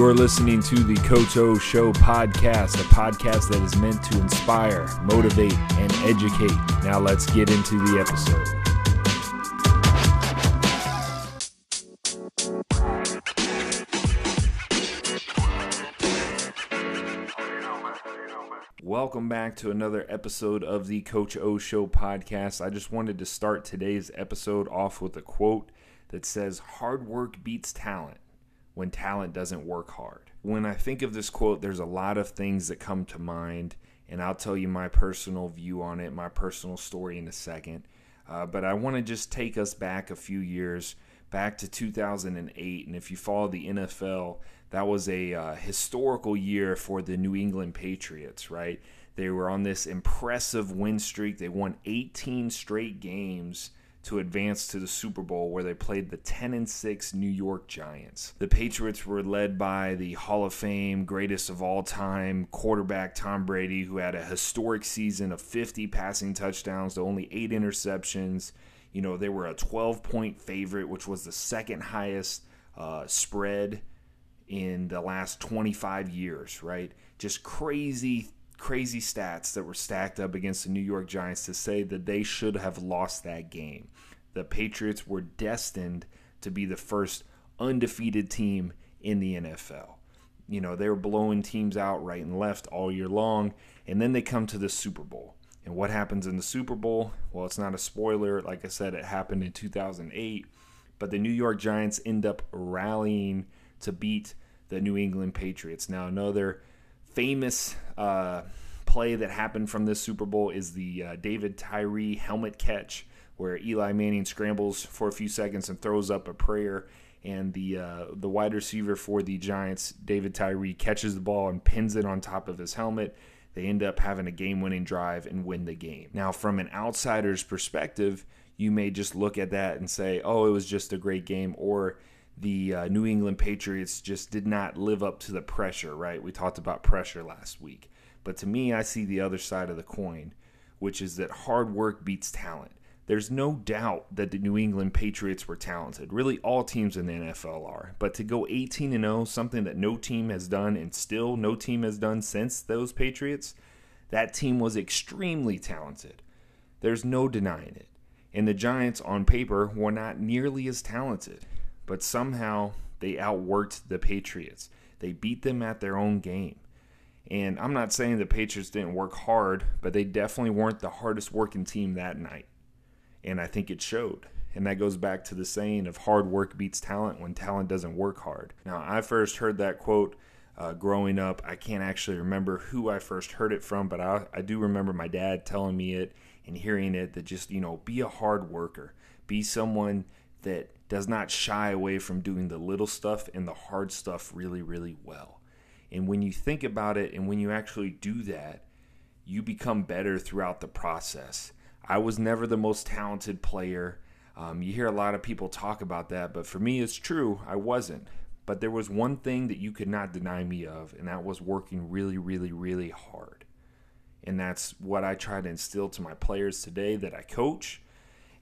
You're listening to the Coach O Show podcast, a podcast that is meant to inspire, motivate, and educate. Now let's get into the episode. Welcome back to another episode of the Coach O Show podcast. I just wanted to start today's episode off with a quote that says, Hard work beats talent when talent doesn't work hard. When I think of this quote, there's a lot of things that come to mind, and I'll tell you my personal view on it, my personal story in a second. Uh, but I want to just take us back a few years, back to 2008. And if you follow the NFL, that was a uh, historical year for the New England Patriots, right? They were on this impressive win streak. They won 18 straight games to advance to the Super Bowl where they played the 10 and 6 New York Giants. The Patriots were led by the Hall of Fame greatest of all time quarterback Tom Brady who had a historic season of 50 passing touchdowns to only 8 interceptions. You know, they were a 12 point favorite, which was the second highest uh, spread in the last 25 years, right? Just crazy crazy stats that were stacked up against the New York Giants to say that they should have lost that game. The Patriots were destined to be the first undefeated team in the NFL. You know, they were blowing teams out right and left all year long, and then they come to the Super Bowl. And what happens in the Super Bowl? Well, it's not a spoiler. Like I said, it happened in 2008. But the New York Giants end up rallying to beat the New England Patriots. Now, another famous uh, play that happened from this Super Bowl is the uh, David Tyree helmet catch, where Eli Manning scrambles for a few seconds and throws up a prayer, and the uh, the wide receiver for the Giants, David Tyree, catches the ball and pins it on top of his helmet. They end up having a game-winning drive and win the game. Now, from an outsider's perspective, you may just look at that and say, "Oh, it was just a great game," or the uh, New England Patriots just did not live up to the pressure, right? We talked about pressure last week. But to me, I see the other side of the coin, which is that hard work beats talent. There's no doubt that the New England Patriots were talented. Really, all teams in the NFL are. But to go 18 and 0, something that no team has done and still no team has done since those Patriots, that team was extremely talented. There's no denying it. And the Giants, on paper, were not nearly as talented but somehow they outworked the Patriots. They beat them at their own game. And I'm not saying the Patriots didn't work hard, but they definitely weren't the hardest working team that night. And I think it showed. And that goes back to the saying of hard work beats talent when talent doesn't work hard. Now, I first heard that quote uh, growing up. I can't actually remember who I first heard it from, but I, I do remember my dad telling me it and hearing it that just, you know, be a hard worker. Be someone that does not shy away from doing the little stuff and the hard stuff really, really well. And when you think about it and when you actually do that, you become better throughout the process. I was never the most talented player. Um, you hear a lot of people talk about that, but for me, it's true. I wasn't. But there was one thing that you could not deny me of, and that was working really, really, really hard. And that's what I try to instill to my players today that I coach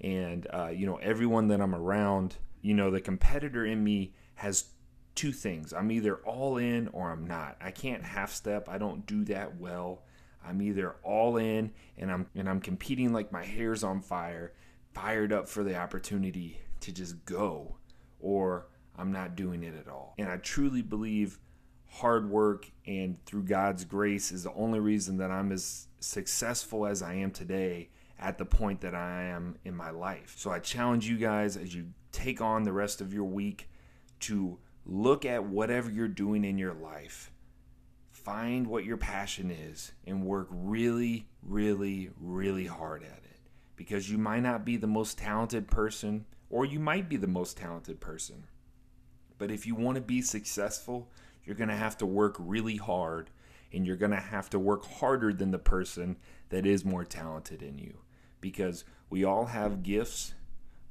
and uh, you know everyone that I'm around, you know the competitor in me has two things. I'm either all in or I'm not. I can't half step. I don't do that well. I'm either all in and I'm and I'm competing like my hair's on fire, fired up for the opportunity to just go, or I'm not doing it at all. And I truly believe hard work and through God's grace is the only reason that I'm as successful as I am today at the point that I am in my life. So I challenge you guys as you take on the rest of your week to look at whatever you're doing in your life. Find what your passion is and work really, really, really hard at it. Because you might not be the most talented person, or you might be the most talented person. But if you want to be successful, you're going to have to work really hard and you're going to have to work harder than the person that is more talented in you because we all have gifts,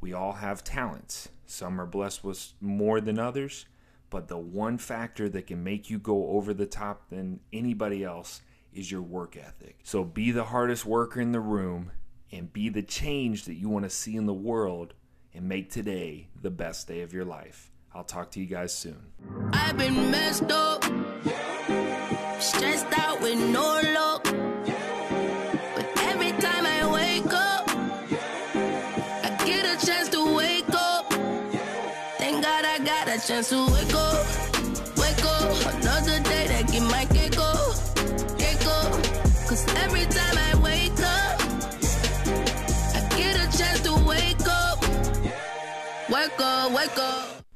we all have talents. Some are blessed with more than others, but the one factor that can make you go over the top than anybody else is your work ethic. So be the hardest worker in the room and be the change that you want to see in the world and make today the best day of your life. I'll talk to you guys soon. I've been messed up, stressed out with no luck. Chance to wake up, wake up. Another day that get my cake up, cake up. Cause every time I wake up, I get a chance to wake up, wake up, wake up.